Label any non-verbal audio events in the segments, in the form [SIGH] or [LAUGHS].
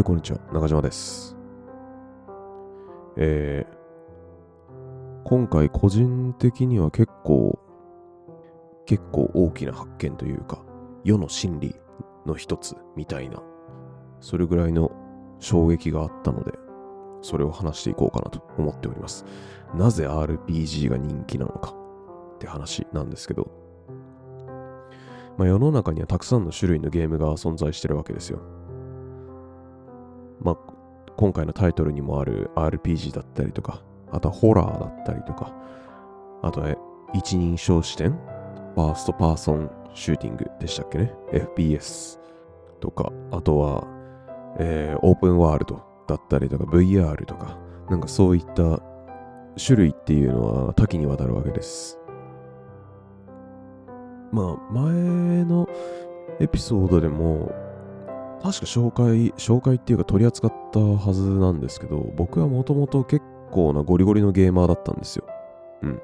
はい、こんにちは。中島です。えー、今回個人的には結構、結構大きな発見というか、世の真理の一つみたいな、それぐらいの衝撃があったので、それを話していこうかなと思っております。なぜ RPG が人気なのかって話なんですけど、まあ、世の中にはたくさんの種類のゲームが存在してるわけですよ。まあ、今回のタイトルにもある RPG だったりとか、あとはホラーだったりとか、あとは一人称視点、 first person shooting でしたっけね、FPS とか、あとは、えーオープンワールドだったりとか、VR とか、なんかそういった種類っていうのは多岐にわたるわけです。まあ、前のエピソードでも、確か紹介、紹介っていうか取り扱ったはずなんですけど、僕はもともと結構なゴリゴリのゲーマーだったんですよ。うん。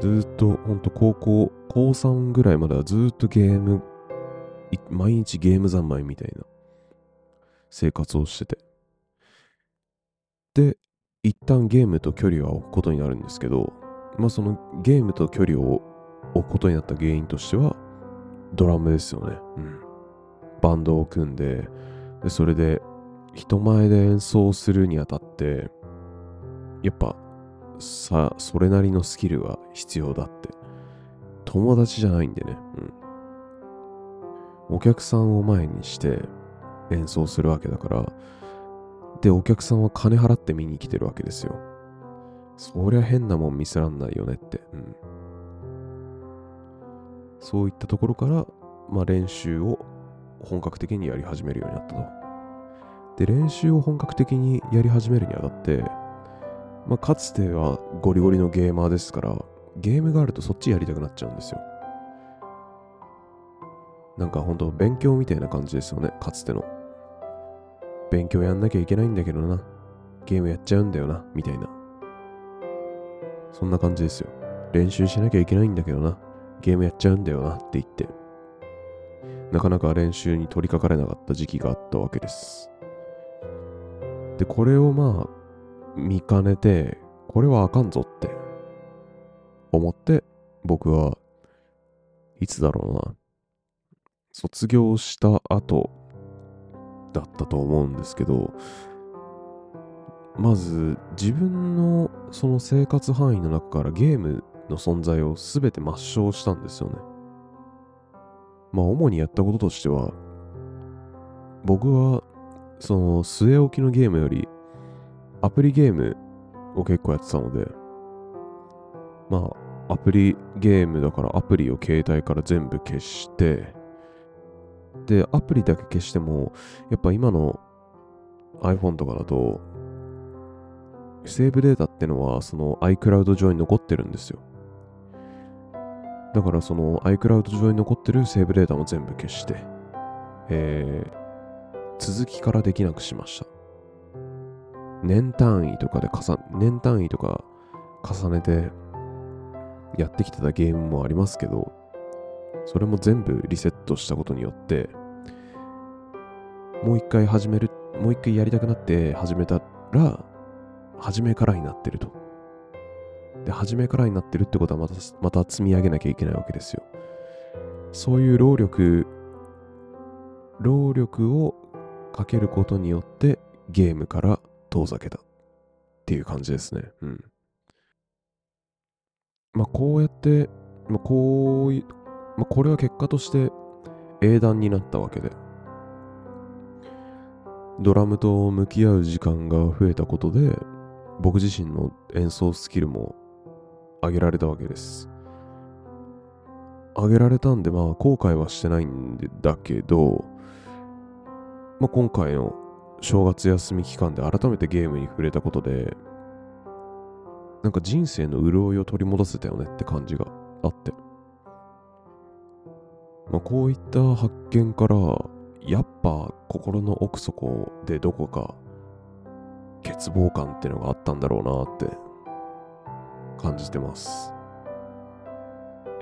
ずっと、ほんと高校、高3ぐらいまではずっとゲーム、毎日ゲーム三昧みたいな生活をしてて。で、一旦ゲームと距離は置くことになるんですけど、まあそのゲームと距離を置くことになった原因としては、ドラムですよね。うん。バンドを組んで、でそれで人前で演奏するにあたって、やっぱさ、それなりのスキルは必要だって。友達じゃないんでね。うん。お客さんを前にして演奏するわけだから、で、お客さんは金払って見に来てるわけですよ。そりゃ変なもん見せらんないよねって。うん。そういったところから、まあ練習を本格的にやり始めるようになったと。で、練習を本格的にやり始めるにあたって、まあ、かつてはゴリゴリのゲーマーですから、ゲームがあるとそっちやりたくなっちゃうんですよ。なんかほんと勉強みたいな感じですよね、かつての。勉強やんなきゃいけないんだけどな。ゲームやっちゃうんだよな、みたいな。そんな感じですよ。練習しなきゃいけないんだけどな。ゲームやっちゃうんだよなって言って。なかなか練習に取り掛かれなかった時期があったわけです。で、これをまあ、見かねて、これはあかんぞって思って、僕はいつだろうな、卒業した後だったと思うんですけど、まず自分のその生活範囲の中からゲームの存在を全て抹消したんですよね。まあ主にやったこととしては、僕はその据え置きのゲームよりアプリゲームを結構やってたので、まあアプリゲームだからアプリを携帯から全部消して、で、アプリだけ消しても、やっぱ今の iPhone とかだと、セーブデータってのはその iCloud 上に残ってるんですよ。だからその iCloud 上に残ってるセーブデータも全部消して、えー続きからできなくしました。年単位とかで重年単位とか重ねてやってきてたゲームもありますけど、それも全部リセットしたことによって、もう一回始める、もう一回やりたくなって始めたら、初めからになってると。で、初めからになってるってことはまた、また積み上げなきゃいけないわけですよ。そういう労力、労力をかけることによってゲームから遠ざけたっていう感じですね。うん。まあこうやって、まあこういまあこれは結果として英断になったわけで。ドラムと向き合う時間が増えたことで、僕自身の演奏スキルも上げられたわけです。上げられたんで、まあ後悔はしてないんだけど、まあ、今回の正月休み期間で改めてゲームに触れたことで、なんか人生の潤いを取り戻せたよねって感じがあって。まあ、こういった発見から、やっぱ心の奥底でどこか欠乏感ってのがあったんだろうなって感じてます。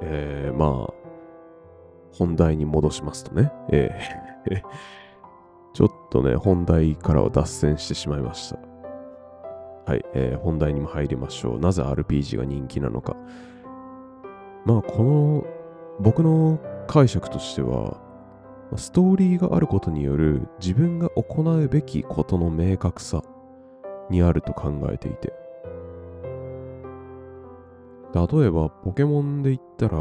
えー、まあ、本題に戻しますとね。えー [LAUGHS] ちょっとね、本題からは脱線してしまいました。はい、えー、本題にも入りましょう。なぜ RPG が人気なのか。まあ、この、僕の解釈としては、ストーリーがあることによる自分が行うべきことの明確さにあると考えていて。例えば、ポケモンで言ったら、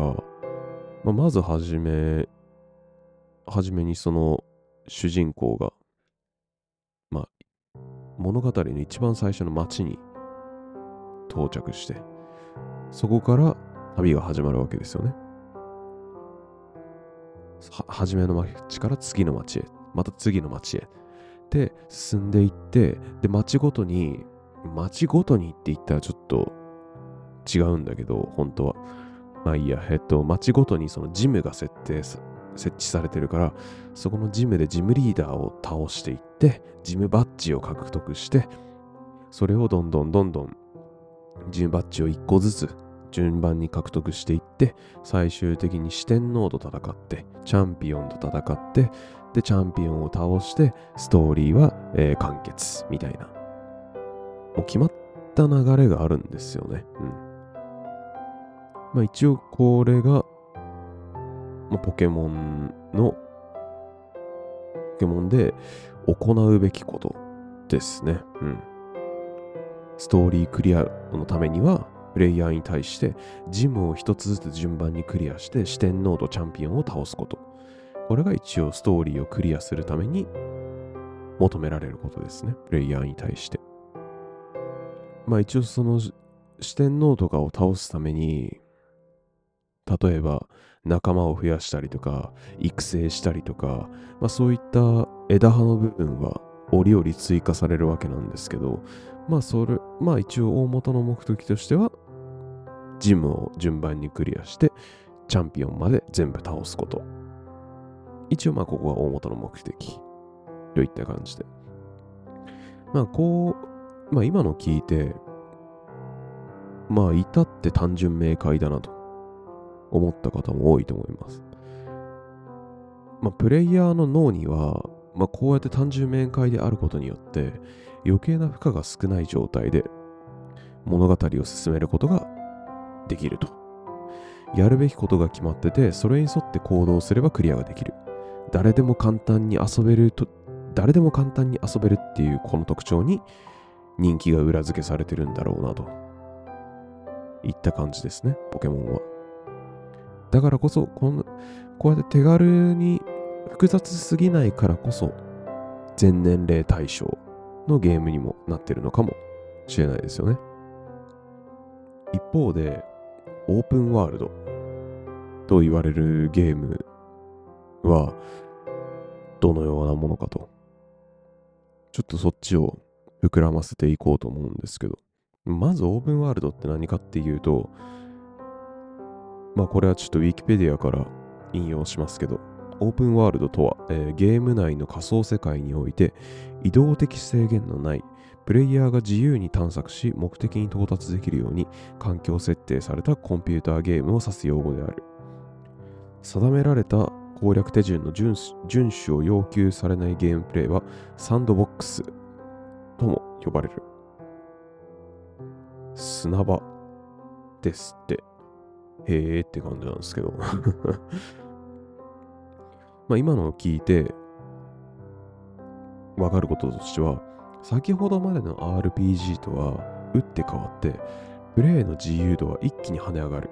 まあ、まずはじめ、はじめにその主人公が、まあ、物語の一番最初の街に到着して、そこから旅が始まるわけですよね。は、初めの町から次の町へ、また次の町へ。で、進んでいって、で、町ごとに、町ごとにって言ったらちょっと違うんだけど、本当は。まあいいや、えっと、町ごとにそのジムが設定、設置されてるから、そこのジムでジムリーダーを倒していって、ジムバッジを獲得して、それをどんどんどんどん、ジムバッジを1個ずつ順番に獲得していって、最終的に四天王と戦って、チャンピオンと戦って、で、チャンピオンを倒して、ストーリーは、えー、完結、みたいな。もう決まった流れがあるんですよね。うん。まあ一応これが、まあ、ポケモンの、ポケモンで行うべきことですね。うん。ストーリークリアのためには、プレイヤーに対してジムを一つずつ順番にクリアして四天王とチャンピオンを倒すこと。これが一応ストーリーをクリアするために求められることですね。プレイヤーに対して。まあ一応その四天王とかを倒すために、例えば仲間を増やしたりとか、育成したりとか、まあそういった枝葉の部分は折々追加されるわけなんですけど、まあそれ、まあ一応大元の目的としては、ジムを順番にクリアして、チャンピオンまで全部倒すこと。一応まあここが大元の目的。といった感じで。まあこう、まあ今の聞いて、まあ至って単純明快だなと思った方も多いと思います。まあプレイヤーの脳には、まあこうやって単純明快であることによって、余計な負荷が少ない状態で物語を進めることができると。やるべきことが決まってて、それに沿って行動すればクリアができる。誰でも簡単に遊べると、誰でも簡単に遊べるっていうこの特徴に人気が裏付けされてるんだろうなと。いった感じですね、ポケモンは。だからこそ、このこうやって手軽に複雑すぎないからこそ、全年齢対象のゲームにもなってるのかもしれないですよね。一方で、オープンワールドと言われるゲームは、どのようなものかと。ちょっとそっちを膨らませていこうと思うんですけど、まずオープンワールドって何かっていうと、まあこれはちょっと Wikipedia から引用しますけど、オープンワールドとは、えー、ゲーム内の仮想世界において移動的制限のないプレイヤーが自由に探索し目的に到達できるように環境設定されたコンピューターゲームを指す用語である。定められた攻略手順の遵守を要求されないゲームプレイはサンドボックスとも呼ばれる。砂場ですって。へえって感じなんですけど [LAUGHS] まあ、今のを聞いてわかることとしては、先ほどまでの RPG とは打って変わって、プレイの自由度は一気に跳ね上がる。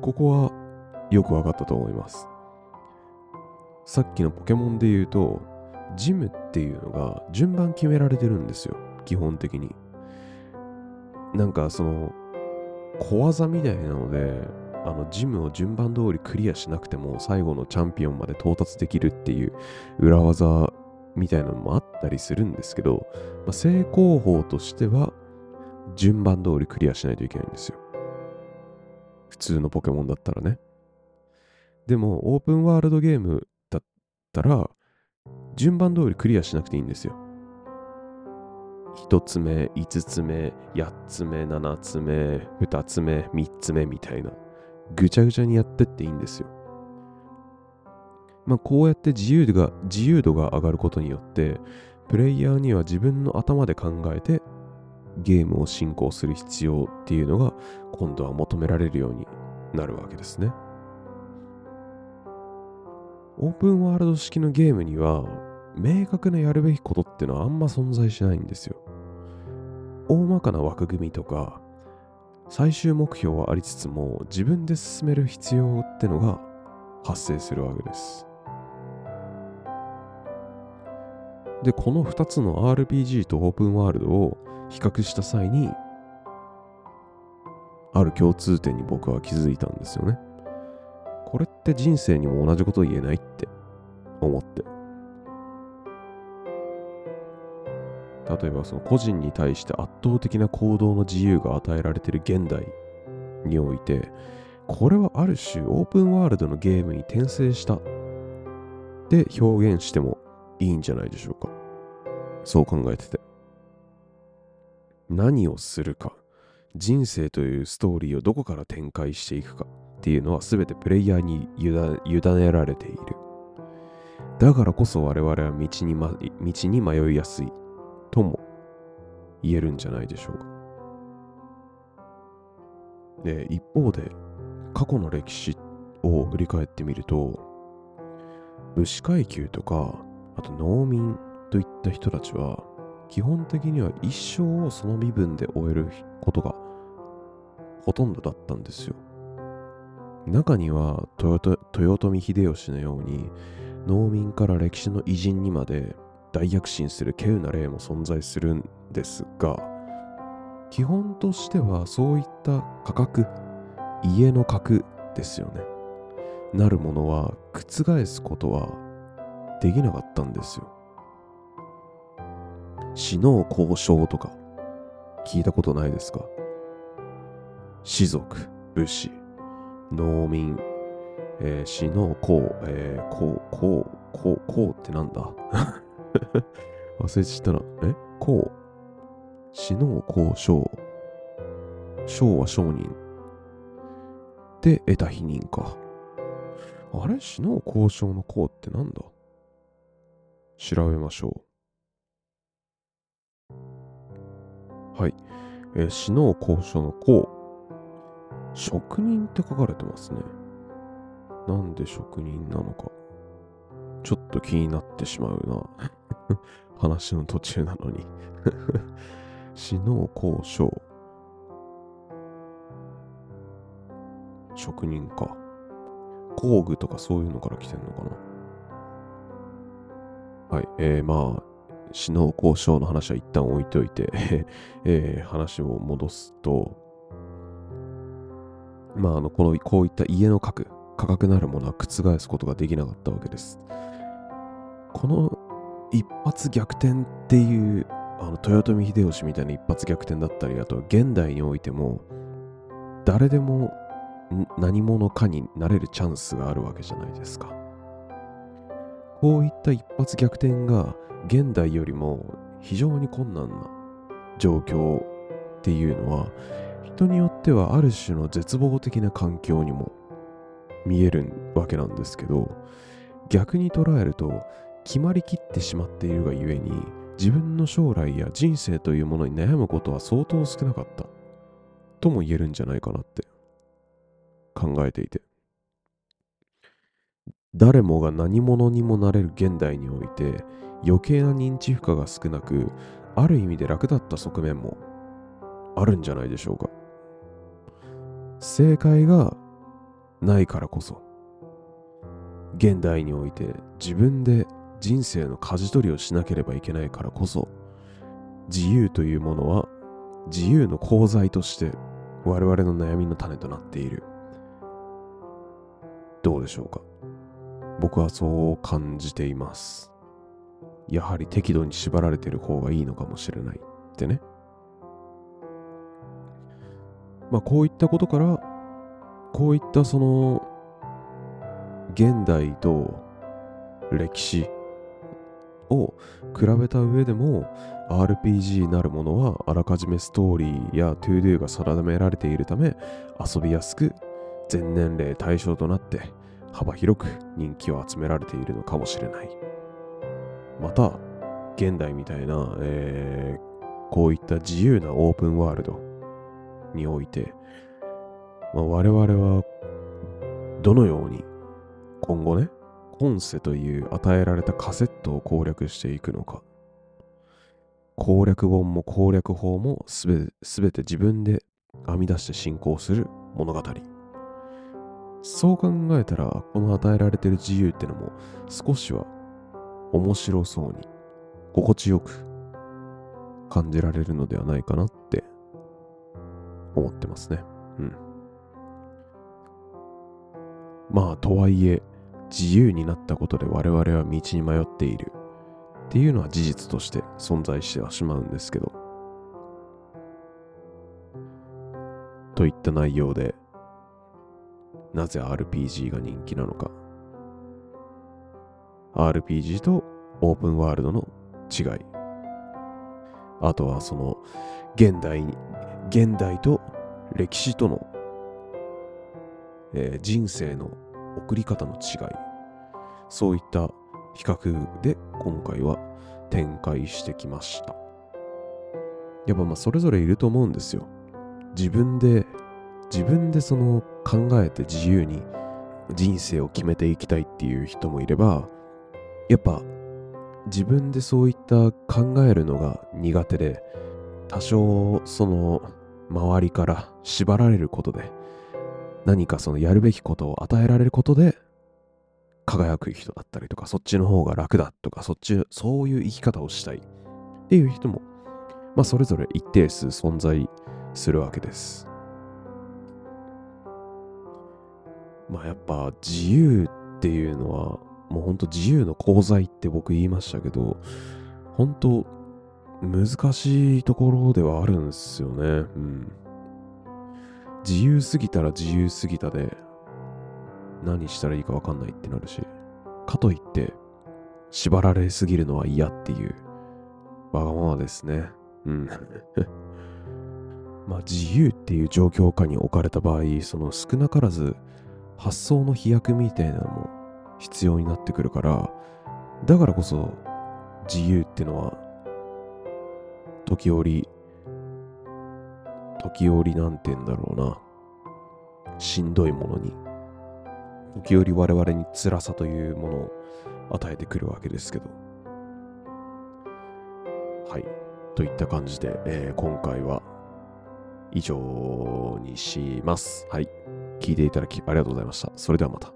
ここはよくわかったと思います。さっきのポケモンで言うと、ジムっていうのが順番決められてるんですよ。基本的に。なんかその小技みたいなので、あのジムを順番通りクリアしなくても最後のチャンピオンまで到達できるっていう裏技みたいなのもあったりするんですけど、まあ、成功法としては順番通りクリアしないといけないんですよ。普通のポケモンだったらね。でもオープンワールドゲームだったら順番通りクリアしなくていいんですよ。1つ目、5つ目、8つ目、7つ目、2つ目、3つ目みたいなぐちゃぐちゃにやってっていいんですよ。まあ、こうやって自由が自由度が上がることによってプレイヤーには自分の頭で考えてゲームを進行する必要っていうのが今度は求められるようになるわけですね。オープンワールド式のゲームには明確なやるべきことってのはあんま存在しないんですよ。大まかな枠組みとか最終目標はありつつも自分で進める必要ってのが発生するわけです。で、この2つの RPG とオープンワールドを比較した際に、ある共通点に僕は気づいたんですよね。これって人生にも同じこと言えないって思って。例えばその個人に対して圧倒的な行動の自由が与えられている現代において、これはある種オープンワールドのゲームに転生したって表現してもいいんじゃないでしょうか。そう考えてて。何をするか、人生というストーリーをどこから展開していくかっていうのは全てプレイヤーに委ねられている。だからこそ我々は道に,、ま、道に迷いやすいとも言えるんじゃないでしょうか。で、一方で過去の歴史を振り返ってみると、武士階級とか、あと農民といった人たちは、基本的には一生をその身分で終えることがほとんどだったんですよ。中には豊臣秀吉のように農民から歴史の偉人にまで大躍進する稀有な例も存在するんですが基本としてはそういった価格家の格ですよね。なるものは覆すことはできなかったんですよ。死の交渉とか聞いたことないですか？士族、武士、農民、えー、死の公、えー、公、公、公、公ってなんだ？[LAUGHS] 忘れちったな。え？公。死の公将。将は商人。で、得た否認か。あれ？死のう交渉の公ってなんだ？調べましょう。はい。えー、死のう交渉の功。職人って書かれてますね。なんで職人なのか。ちょっと気になってしまうな。[LAUGHS] 話の途中なのに [LAUGHS] 死の交渉。職人か。工具とかそういうのから来てんのかな。はい。えー、まあ、死の交渉の話は一旦置いといて [LAUGHS] えー、話を戻すと、まあ、あの、この、こういった家の核、価格なるものは覆すことができなかったわけです。この一発逆転っていう、あの、豊臣秀吉みたいな一発逆転だったり、あとは、現代においても、誰でも何者かになれるチャンスがあるわけじゃないですか。こういった一発逆転が現代よりも非常に困難な状況っていうのは人によってはある種の絶望的な環境にも見えるわけなんですけど逆に捉えると決まりきってしまっているがゆえに自分の将来や人生というものに悩むことは相当少なかった。とも言えるんじゃないかなって。考えていて。誰もが何者にもなれる現代において余計な認知負荷が少なく、ある意味で楽だった側面もあるんじゃないでしょうか。正解がないからこそ、現代において自分で人生の舵取りをしなければいけないからこそ、自由というものは自由の功罪として我々の悩みの種となっている。どうでしょうか？僕はそう感じています。やはり適度に縛られてる方がいいのかもしれないってね。まあこういったことから、こういったその、現代と歴史を比べた上でも RPG なるものはあらかじめストーリーや ToDo が定められているため遊びやすく全年齢対象となって幅広く人気を集められているのかもしれない。また、現代みたいな、えー、こういった自由なオープンワールドにおいて、まあ、我々はどのように今後ね、今世という与えられたカセットを攻略していくのか。攻略本も攻略法もすべすべて自分で編み出して進行する物語。そう考えたら、この与えられている自由ってのも少しは面白そうに、心地よく感じられるのではないかなって思ってますね。うん。まあ、とはいえ、自由になったことで我々は道に迷っているっていうのは事実として存在してはしまうんですけど。といった内容で、なぜ RPG が人気なのか。RPG とオープンワールドの違い。あとはその現代に、現代と歴史との、えー、人生の送り方の違い。そういった比較で今回は展開してきました。やっぱまあそれぞれいると思うんですよ。自分で、自分でその考えて自由に人生を決めていきたいっていう人もいれば、やっぱ自分でそういった考えるのが苦手で、多少その周りから縛られることで、何かそのやるべきことを与えられることで輝く人だったりとか、そっちの方が楽だとか、そっち、そういう生き方をしたいっていう人も、まあそれぞれ一定数存在するわけです。まあやっぱ自由っていうのは、もうほんと自由の功罪って僕言いましたけど、本当難しいところではあるんですよね。うん。自由すぎたら自由すぎたで、何したらいいかわかんないってなるし、かといって、縛られすぎるのは嫌っていう、わがままですね。うん。[LAUGHS] まあ自由っていう状況下に置かれた場合、その少なからず発想の飛躍みたいなのも必要になってくるから、だからこそ自由ってのは、時折、時折なんて言うんだろうな、しんどいものに時折我々に辛さというものを与えてくるわけですけど。はい。といった感じで、えー、今回は以上にします。はい。聞いていただきありがとうございました。それではまた。